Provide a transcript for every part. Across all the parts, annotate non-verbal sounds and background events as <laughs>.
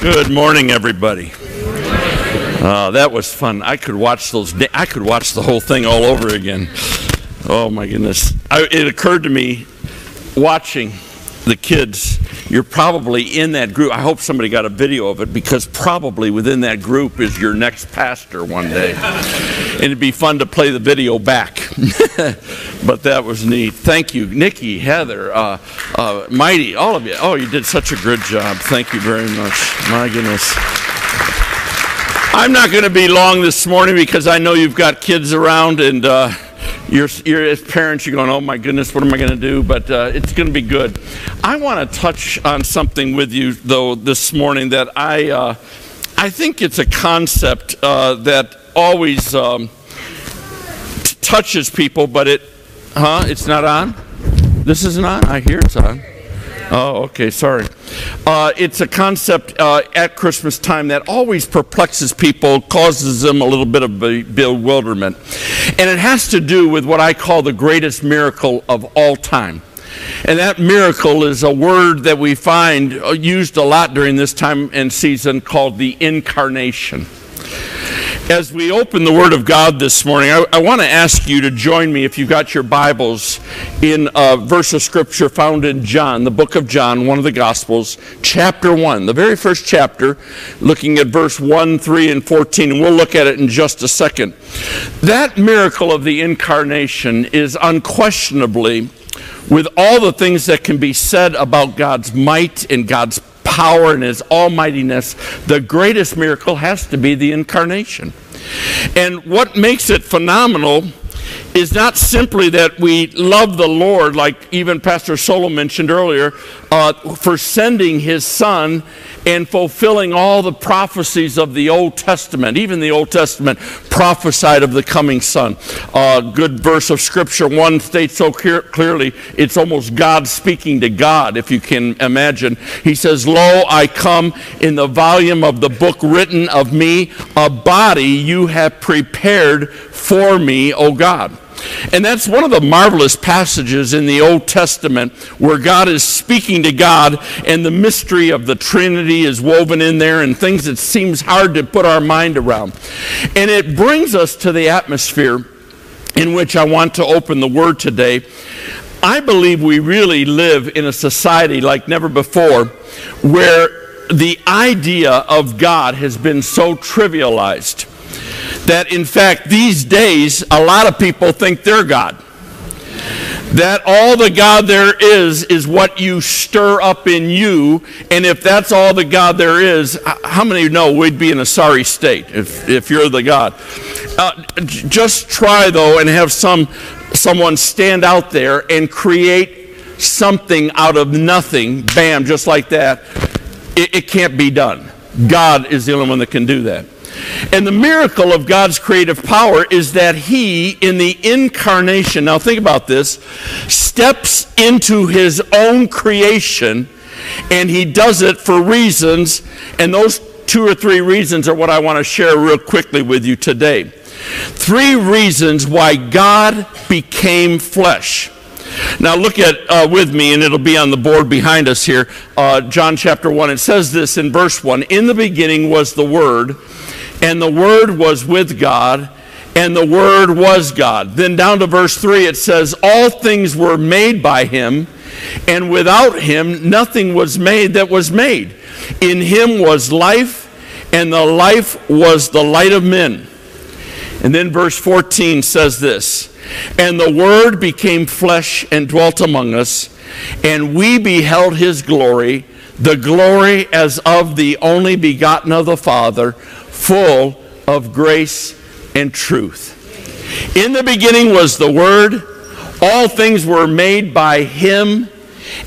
Good morning, everybody. Uh, that was fun. I could watch those. I could watch the whole thing all over again. Oh my goodness! I, it occurred to me watching the kids. You're probably in that group. I hope somebody got a video of it because probably within that group is your next pastor one day. And it'd be fun to play the video back. <laughs> but that was neat. Thank you, Nikki, Heather, uh, uh, Mighty, all of you. Oh, you did such a good job. Thank you very much. My goodness. I'm not going to be long this morning because I know you've got kids around and uh, you're, you're, as parents, you're going, oh my goodness, what am I going to do? But uh, it's going to be good. I want to touch on something with you, though, this morning that I, uh, I think it's a concept uh, that always um, touches people, but it, huh? It's not on? This isn't on? I hear it's on. Oh, okay, sorry. Uh, it's a concept uh, at Christmas time that always perplexes people, causes them a little bit of be- bewilderment. And it has to do with what I call the greatest miracle of all time. And that miracle is a word that we find uh, used a lot during this time and season called the incarnation. As we open the Word of God this morning, I, I want to ask you to join me, if you've got your Bibles, in a verse of Scripture found in John, the book of John, one of the Gospels, chapter 1, the very first chapter, looking at verse 1, 3, and 14, and we'll look at it in just a second. That miracle of the incarnation is unquestionably, with all the things that can be said about God's might and God's power and his almightiness, the greatest miracle has to be the incarnation. And what makes it phenomenal is not simply that we love the Lord, like even Pastor Solo mentioned earlier, uh, for sending his son and fulfilling all the prophecies of the Old Testament. Even the Old Testament prophesied of the coming son. A uh, good verse of Scripture, one states so clear, clearly, it's almost God speaking to God, if you can imagine. He says, Lo, I come in the volume of the book written of me, a body you have prepared for me, O God. And that's one of the marvelous passages in the Old Testament where God is speaking to God and the mystery of the Trinity is woven in there and things that seems hard to put our mind around. And it brings us to the atmosphere in which I want to open the word today. I believe we really live in a society like never before where the idea of God has been so trivialized that in fact these days a lot of people think they're God. That all the God there is is what you stir up in you, and if that's all the God there is, how many know we'd be in a sorry state if, if you're the God? Uh, just try though and have some someone stand out there and create something out of nothing, bam, just like that. It, it can't be done. God is the only one that can do that. And the miracle of God's creative power is that He, in the incarnation, now think about this, steps into His own creation and He does it for reasons, and those two or three reasons are what I want to share real quickly with you today. Three reasons why God became flesh. Now look at uh, with me, and it'll be on the board behind us here. Uh, John chapter one. It says this in verse one: "In the beginning was the Word, and the Word was with God, and the Word was God." Then down to verse three, it says, "All things were made by Him, and without Him nothing was made that was made. In Him was life, and the life was the light of men." And then verse 14 says this And the Word became flesh and dwelt among us, and we beheld his glory, the glory as of the only begotten of the Father, full of grace and truth. In the beginning was the Word, all things were made by him,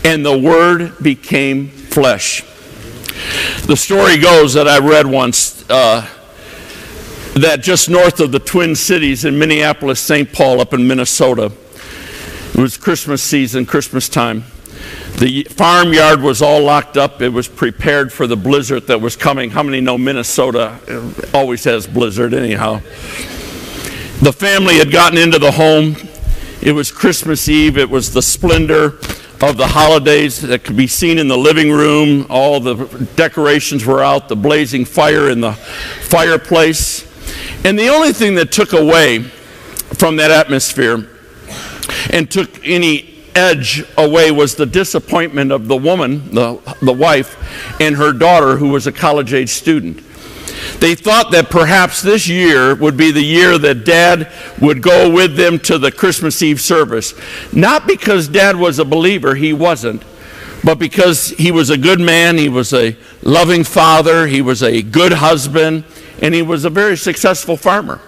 and the Word became flesh. The story goes that I read once. Uh, that just north of the Twin Cities in Minneapolis, St. Paul, up in Minnesota, it was Christmas season, Christmas time. The farmyard was all locked up. It was prepared for the blizzard that was coming. How many know Minnesota always has blizzard, anyhow? The family had gotten into the home. It was Christmas Eve. It was the splendor of the holidays that could be seen in the living room. All the decorations were out, the blazing fire in the fireplace. And the only thing that took away from that atmosphere and took any edge away was the disappointment of the woman, the, the wife, and her daughter, who was a college age student. They thought that perhaps this year would be the year that dad would go with them to the Christmas Eve service. Not because dad was a believer, he wasn't, but because he was a good man, he was a loving father, he was a good husband, and he was a very successful farmer.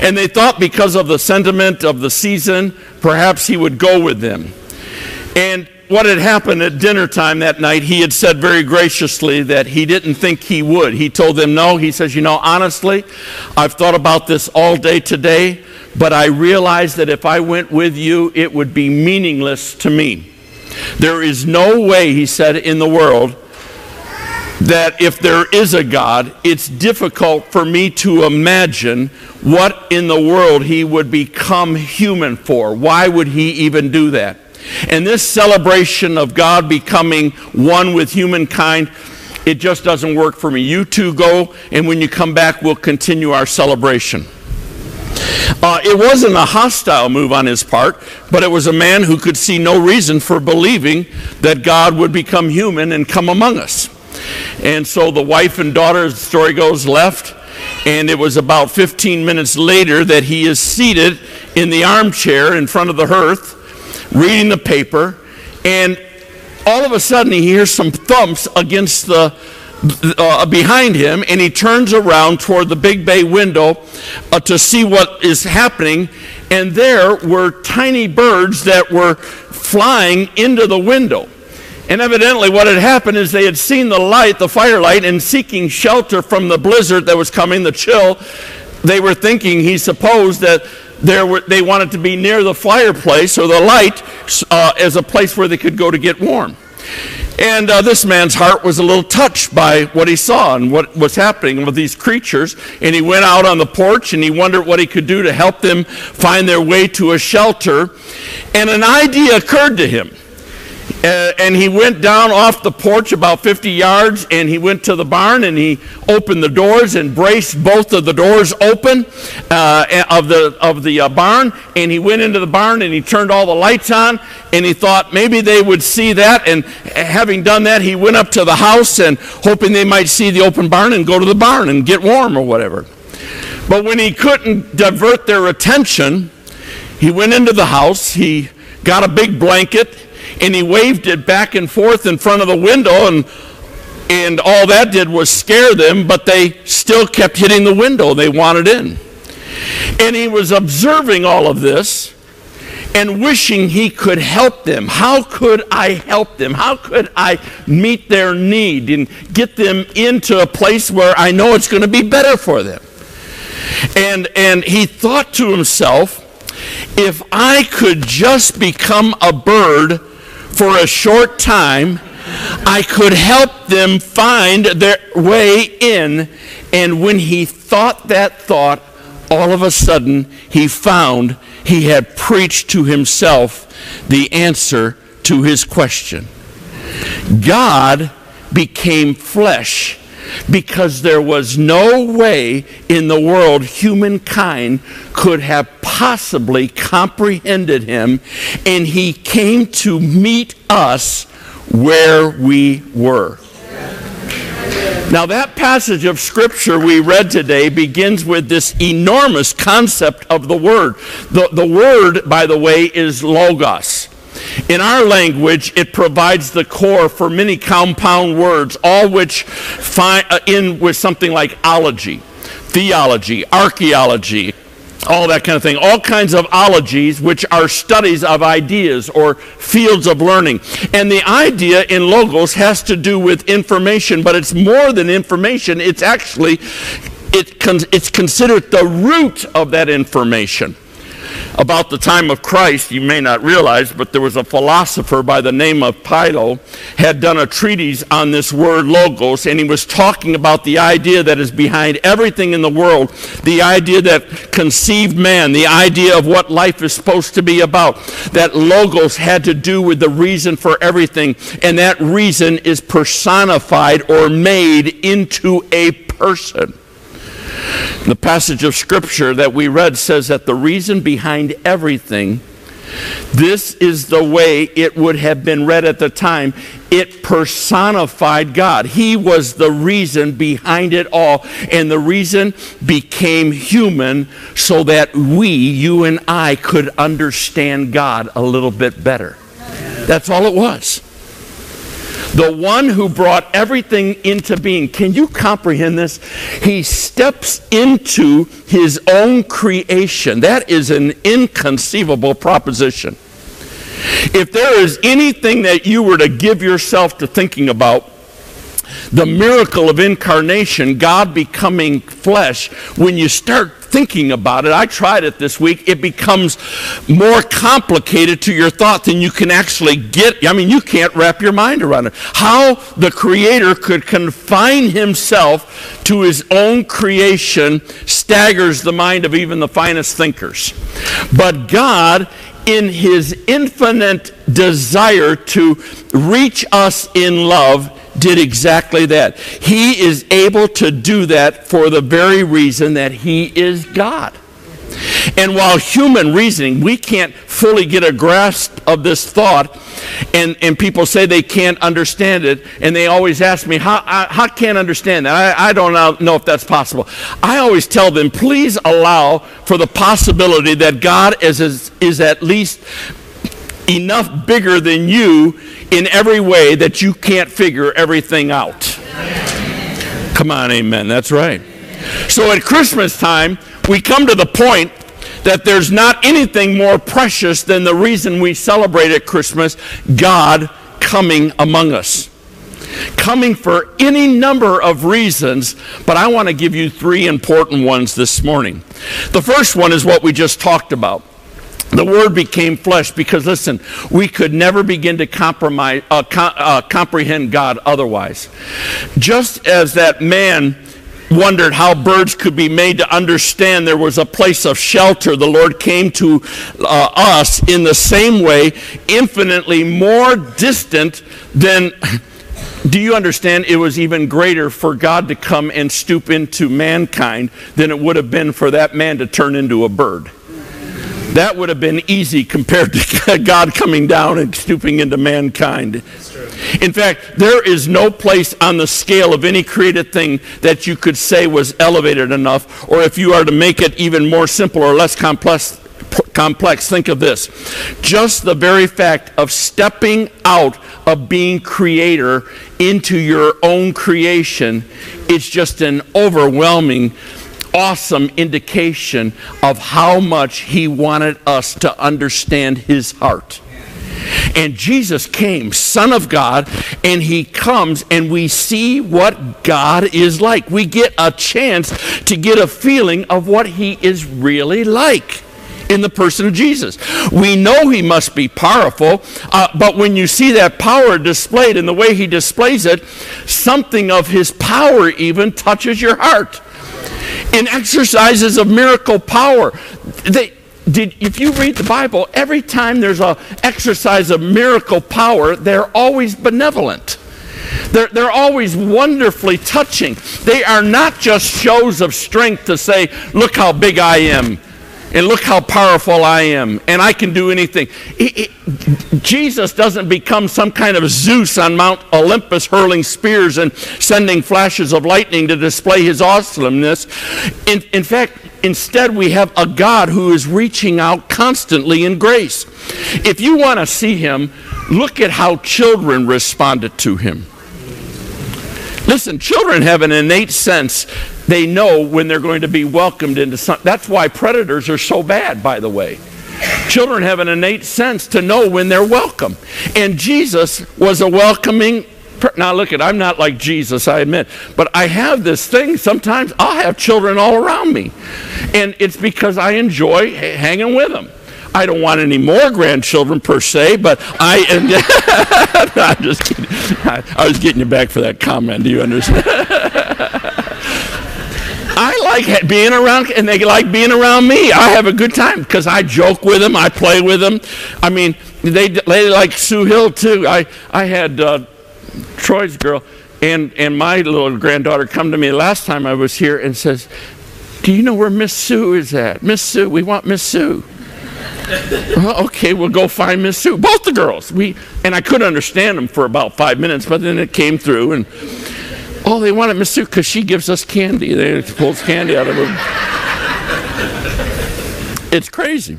And they thought because of the sentiment of the season, perhaps he would go with them. And what had happened at dinner time that night, he had said very graciously that he didn't think he would. He told them no. He says, You know, honestly, I've thought about this all day today, but I realized that if I went with you, it would be meaningless to me. There is no way, he said, in the world that if there is a God, it's difficult for me to imagine what in the world he would become human for. Why would he even do that? And this celebration of God becoming one with humankind, it just doesn't work for me. You two go, and when you come back, we'll continue our celebration. Uh, it wasn't a hostile move on his part, but it was a man who could see no reason for believing that God would become human and come among us. And so the wife and daughter, the story goes, left. And it was about 15 minutes later that he is seated in the armchair in front of the hearth, reading the paper. And all of a sudden, he hears some thumps against the uh, behind him, and he turns around toward the big bay window uh, to see what is happening. And there were tiny birds that were flying into the window. And evidently, what had happened is they had seen the light, the firelight, and seeking shelter from the blizzard that was coming, the chill. They were thinking, he supposed, that were, they wanted to be near the fireplace or the light uh, as a place where they could go to get warm. And uh, this man's heart was a little touched by what he saw and what was happening with these creatures. And he went out on the porch and he wondered what he could do to help them find their way to a shelter. And an idea occurred to him. Uh, and he went down off the porch about 50 yards and he went to the barn and he opened the doors and braced both of the doors open uh, of the, of the uh, barn. And he went into the barn and he turned all the lights on and he thought maybe they would see that. And having done that, he went up to the house and hoping they might see the open barn and go to the barn and get warm or whatever. But when he couldn't divert their attention, he went into the house, he got a big blanket and he waved it back and forth in front of the window and and all that did was scare them but they still kept hitting the window. They wanted in. And he was observing all of this and wishing he could help them. How could i help them? How could i meet their need and get them into a place where i know it's going to be better for them? And and he thought to himself if i could just become a bird for a short time, I could help them find their way in. And when he thought that thought, all of a sudden he found he had preached to himself the answer to his question. God became flesh because there was no way in the world humankind could have possibly comprehended him, and he came to meet us where we were. Now, that passage of Scripture we read today begins with this enormous concept of the Word. The, the Word, by the way, is Logos. In our language, it provides the core for many compound words, all which uh, in with something like ology, theology, archaeology, all that kind of thing. All kinds of ologies, which are studies of ideas or fields of learning. And the idea in Logos has to do with information, but it's more than information. It's actually, it con- it's considered the root of that information. About the time of Christ, you may not realize, but there was a philosopher by the name of Philo had done a treatise on this word logos, and he was talking about the idea that is behind everything in the world, the idea that conceived man, the idea of what life is supposed to be about. That logos had to do with the reason for everything, and that reason is personified or made into a person. The passage of scripture that we read says that the reason behind everything, this is the way it would have been read at the time, it personified God. He was the reason behind it all, and the reason became human so that we, you and I, could understand God a little bit better. That's all it was the one who brought everything into being. Can you comprehend this? He steps into his own creation. That is an inconceivable proposition. If there is anything that you were to give yourself to thinking about, the miracle of incarnation, God becoming flesh, when you start thinking about it, I tried it this week, it becomes more complicated to your thought than you can actually get. I mean, you can't wrap your mind around it. How the Creator could confine Himself to His own creation staggers the mind of even the finest thinkers. But God, in His infinite desire to reach us in love, did exactly that. He is able to do that for the very reason that He is God. And while human reasoning, we can't fully get a grasp of this thought, and, and people say they can't understand it, and they always ask me, How, I, how can't understand that? I, I don't know if that's possible. I always tell them, please allow for the possibility that God is, is, is at least enough bigger than you in every way that you can't figure everything out. Come on, amen. That's right. So at Christmas time, we come to the point that there's not anything more precious than the reason we celebrate at Christmas God coming among us. Coming for any number of reasons, but I want to give you three important ones this morning. The first one is what we just talked about the Word became flesh because, listen, we could never begin to compromise, uh, uh, comprehend God otherwise. Just as that man wondered how birds could be made to understand there was a place of shelter, the Lord came to uh, us in the same way, infinitely more distant than. <laughs> Do you understand? It was even greater for God to come and stoop into mankind than it would have been for that man to turn into a bird. That would have been easy compared to <laughs> God coming down and stooping into mankind. In fact, there is no place on the scale of any created thing that you could say was elevated enough, or if you are to make it even more simple or less complex, complex, think of this. Just the very fact of stepping out of being creator into your own creation, it's just an overwhelming awesome indication of how much he wanted us to understand his heart. And Jesus came, Son of God, and He comes and we see what God is like. We get a chance to get a feeling of what He is really like in the person of Jesus. We know He must be powerful, uh, but when you see that power displayed in the way He displays it, something of His power even touches your heart in exercises of miracle power. They, did, if you read the Bible, every time there's an exercise of miracle power, they're always benevolent. They're, they're always wonderfully touching. They are not just shows of strength to say, look how big I am and look how powerful I am, and I can do anything. It, it, Jesus doesn't become some kind of Zeus on Mount Olympus hurling spears and sending flashes of lightning to display his awesomeness. In, in fact, instead, we have a God who is reaching out constantly in grace. If you want to see him, look at how children responded to him. Listen, children have an innate sense they know when they're going to be welcomed into something. That's why predators are so bad, by the way. Children have an innate sense to know when they're welcome. And Jesus was a welcoming now look at I'm not like Jesus, I admit, but I have this thing. Sometimes I'll have children all around me, and it's because I enjoy hanging with them. I don't want any more grandchildren per se, but I. <laughs> no, I'm just kidding. I, I was getting you back for that comment. Do you understand? <laughs> I like being around, and they like being around me. I have a good time because I joke with them, I play with them. I mean, they, they like Sue Hill too. I I had uh, Troy's girl and and my little granddaughter come to me last time I was here and says, "Do you know where Miss Sue is at? Miss Sue, we want Miss Sue." <laughs> well, okay, we'll go find Miss Sue. Both the girls. We and I couldn't understand them for about five minutes, but then it came through and Oh, they wanted Miss Sue because she gives us candy. They pulls candy out of her. It's crazy.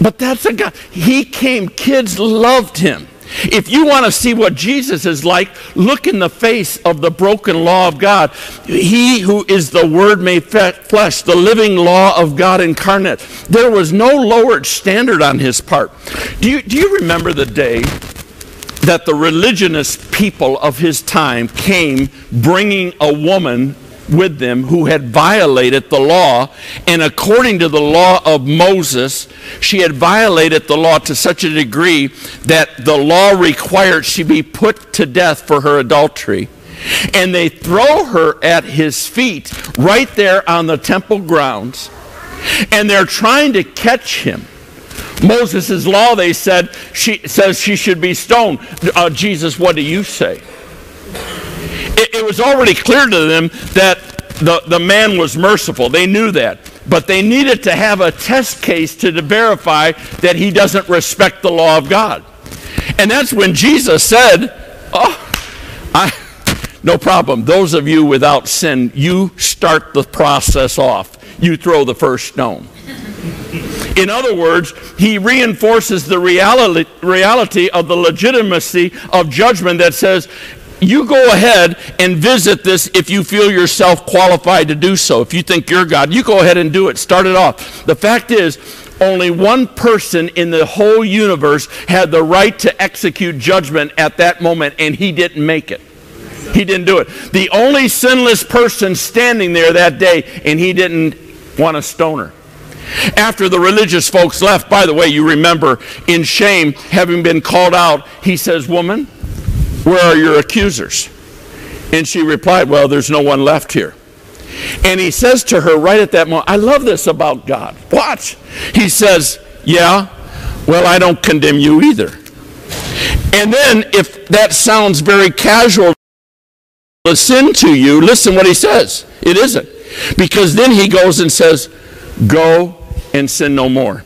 But that's a guy. He came, kids loved him. If you want to see what Jesus is like, look in the face of the broken law of God. He who is the Word made flesh, the living law of God incarnate. There was no lowered standard on his part. Do you, do you remember the day that the religionist people of his time came bringing a woman with them who had violated the law. And according to the law of Moses, she had violated the law to such a degree that the law required she be put to death for her adultery. And they throw her at his feet right there on the temple grounds. And they're trying to catch him. Moses' law, they said, she says she should be stoned. Uh, Jesus, what do you say? It, it was already clear to them that the, the man was merciful. They knew that. But they needed to have a test case to verify that he doesn't respect the law of God. And that's when Jesus said, Oh, I, no problem. Those of you without sin, you start the process off. You throw the first stone. In other words, he reinforces the reality, reality of the legitimacy of judgment that says, you go ahead and visit this if you feel yourself qualified to do so. If you think you're God, you go ahead and do it. Start it off. The fact is, only one person in the whole universe had the right to execute judgment at that moment, and he didn't make it. He didn't do it. The only sinless person standing there that day, and he didn't want to stone her. After the religious folks left, by the way, you remember in shame, having been called out, he says, Woman, where are your accusers? And she replied, Well, there's no one left here. And he says to her right at that moment, I love this about God. Watch. He says, Yeah, well, I don't condemn you either. And then, if that sounds very casual, sin to you, listen what he says. It isn't. Because then he goes and says, Go and sin no more.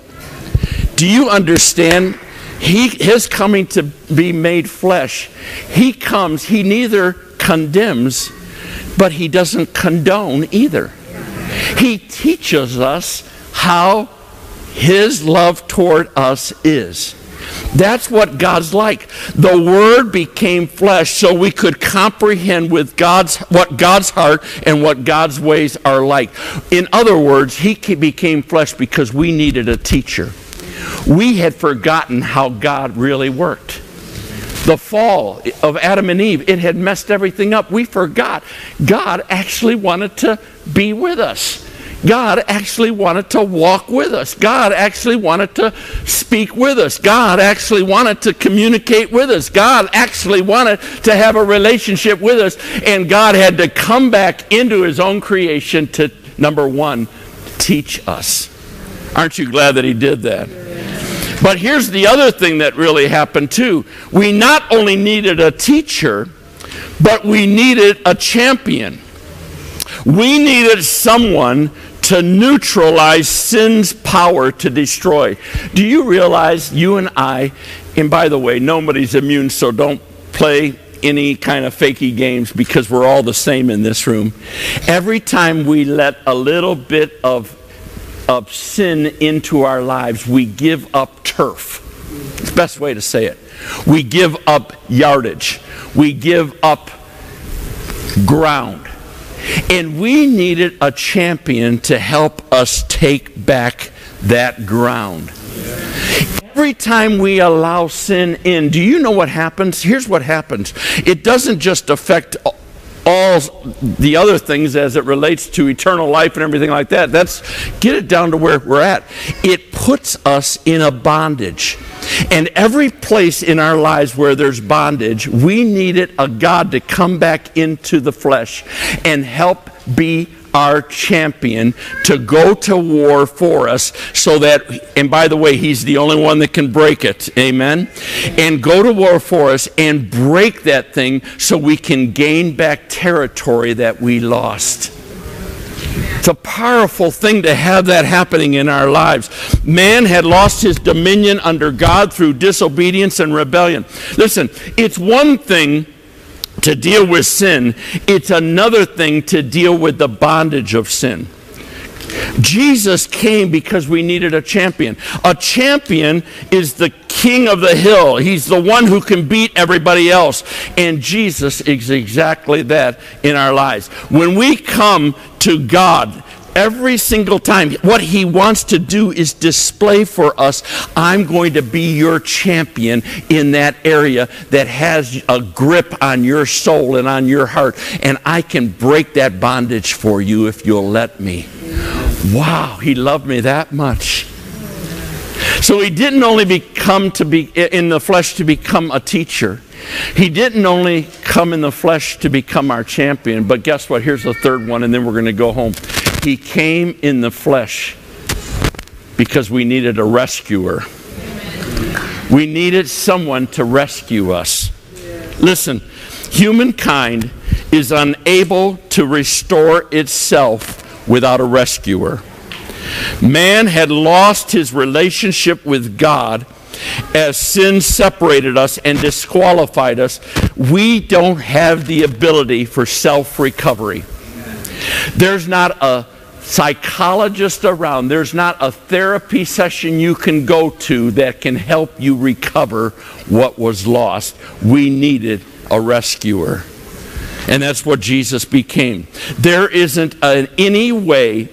Do you understand he, his coming to be made flesh, he comes, he neither condemns, but he doesn't condone either. He teaches us how his love toward us is. That's what God's like. The Word became flesh so we could comprehend with God's what God's heart and what God's ways are like. In other words, He became flesh because we needed a teacher we had forgotten how God really worked. The fall of Adam and Eve, it had messed everything up. We forgot. God actually wanted to be with us. God actually wanted to walk with us. God actually wanted to speak with us. God actually wanted to communicate with us. God actually wanted to have a relationship with us. And God had to come back into his own creation to, number one, teach us. Aren't you glad that he did that? But here's the other thing that really happened too. We not only needed a teacher, but we needed a champion. We needed someone to neutralize sin's power to destroy. Do you realize you and I, and by the way, nobody's immune, so don't play any kind of fakey games because we're all the same in this room. Every time we let a little bit of of sin into our lives, we give up turf. It's the best way to say it. We give up yardage. We give up ground. And we needed a champion to help us take back that ground. Every time we allow sin in, do you know what happens? Here's what happens it doesn't just affect all the other things as it relates to eternal life and everything like that. That's get it down to where we're at. It puts us in a bondage. And every place in our lives where there's bondage, we needed a God to come back into the flesh and help be our champion to go to war for us so that, and by the way, he's the only one that can break it. Amen. And go to war for us and break that thing so we can gain back territory that we lost. It's a powerful thing to have that happening in our lives. Man had lost his dominion under God through disobedience and rebellion. Listen, it's one thing to deal with sin, it's another thing to deal with the bondage of sin. Jesus came because we needed a champion. A champion is the king of the hill. He's the one who can beat everybody else. And Jesus is exactly that in our lives. When we come to God, every single time. What he wants to do is display for us I'm going to be your champion in that area that has a grip on your soul and on your heart, and I can break that bondage for you if you'll let me. Wow, he loved me that much. So he didn't only become to be in the flesh to become a teacher. He didn't only come in the flesh to become our champion, but guess what? Here's the third one, and then we're going to go home. He came in the flesh because we needed a rescuer. We needed someone to rescue us. Listen, humankind is unable to restore itself without a rescuer. Man had lost his relationship with God as sin separated us and disqualified us. We don't have the ability for self recovery. There's not a psychologist around, there's not a therapy session you can go to that can help you recover what was lost. We needed a rescuer. And that's what Jesus became. There isn't a, any way.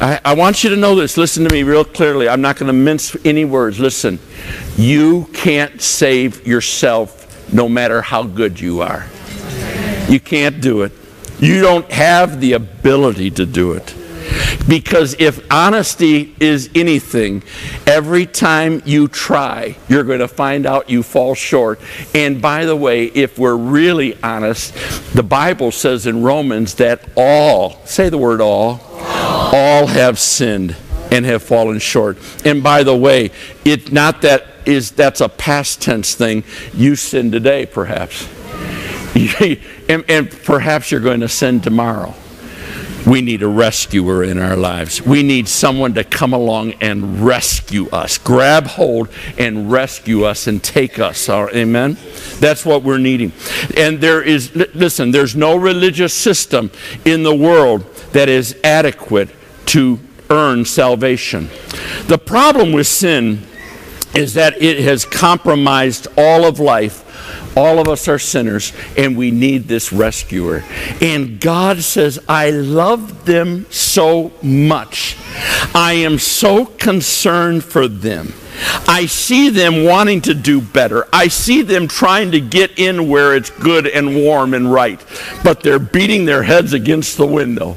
I, I want you to know this. Listen to me real clearly. I'm not going to mince any words. Listen, you can't save yourself no matter how good you are. You can't do it. You don't have the ability to do it. Because if honesty is anything, every time you try, you're going to find out you fall short. And by the way, if we're really honest, the Bible says in Romans that all, say the word all, all, have sinned and have fallen short. And by the way, it not that is that's a past tense thing. You sin today, perhaps. <laughs> and, and perhaps you're going to sin tomorrow. We need a rescuer in our lives. We need someone to come along and rescue us, grab hold and rescue us and take us. Amen? That's what we're needing. And there is, listen, there's no religious system in the world that is adequate to earn salvation. The problem with sin is that it has compromised all of life all of us are sinners, and we need this rescuer. And God says, I love them so much. I am so concerned for them. I see them wanting to do better. I see them trying to get in where it's good and warm and right, but they're beating their heads against the window.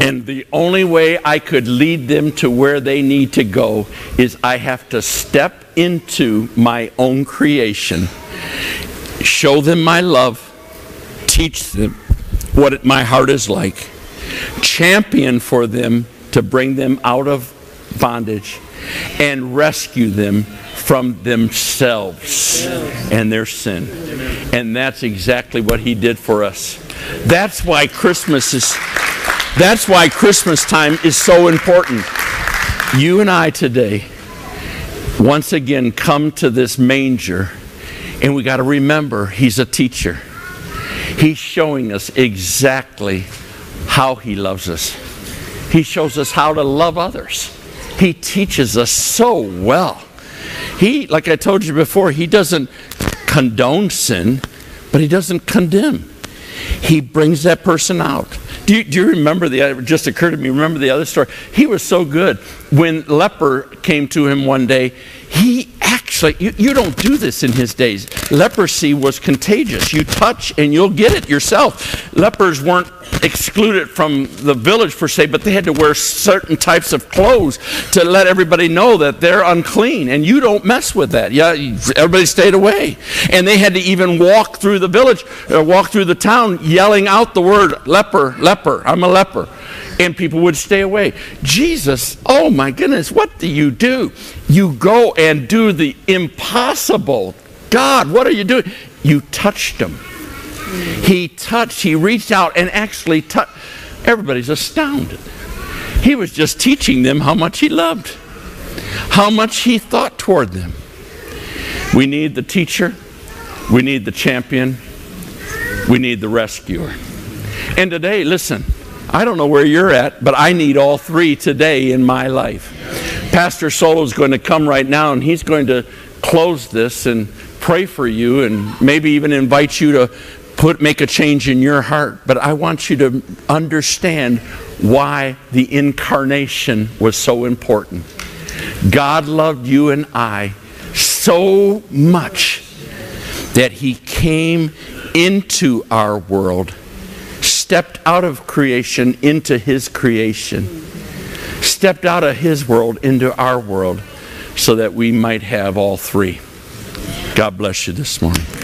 And the only way I could lead them to where they need to go is I have to step into my own creation, show them my love, teach them what my heart is like, champion for them to bring them out of bondage, and rescue them from themselves and their sin. And that's exactly what he did for us. That's why Christmas is that's why Christmas time is so important. You and I today, once again, come to this manger, and we got to remember He's a teacher. He's showing us exactly how He loves us, He shows us how to love others. He teaches us so well. He, like I told you before, He doesn't condone sin, but He doesn't condemn. He brings that person out. Do you, do you remember the, it just occurred to me, remember the other story? He was so good. When leper came to him one day, he actually actually, you, you don't do this in his days. Leprosy was contagious. You touch and you'll get it yourself. Lepers weren't excluded from the village per se, but they had to wear certain types of clothes to let everybody know that they're unclean, and you don't mess with that. Yeah, everybody stayed away, and they had to even walk through the village, uh, walk through the town, yelling out the word leper, leper. I'm a leper. And people would stay away. Jesus, oh my goodness, what do you do? You go and do the impossible. God, what are you doing? You touched him. He touched, he reached out and actually touched. Everybody's astounded. He was just teaching them how much he loved, how much he thought toward them. We need the teacher, we need the champion, we need the rescuer. And today, listen, I don't know where you're at, but I need all three today in my life. Pastor Solo is going to come right now and he's going to close this and pray for you and maybe even invite you to put make a change in your heart but i want you to understand why the incarnation was so important god loved you and i so much that he came into our world stepped out of creation into his creation stepped out of his world into our world so that we might have all three. God bless you this morning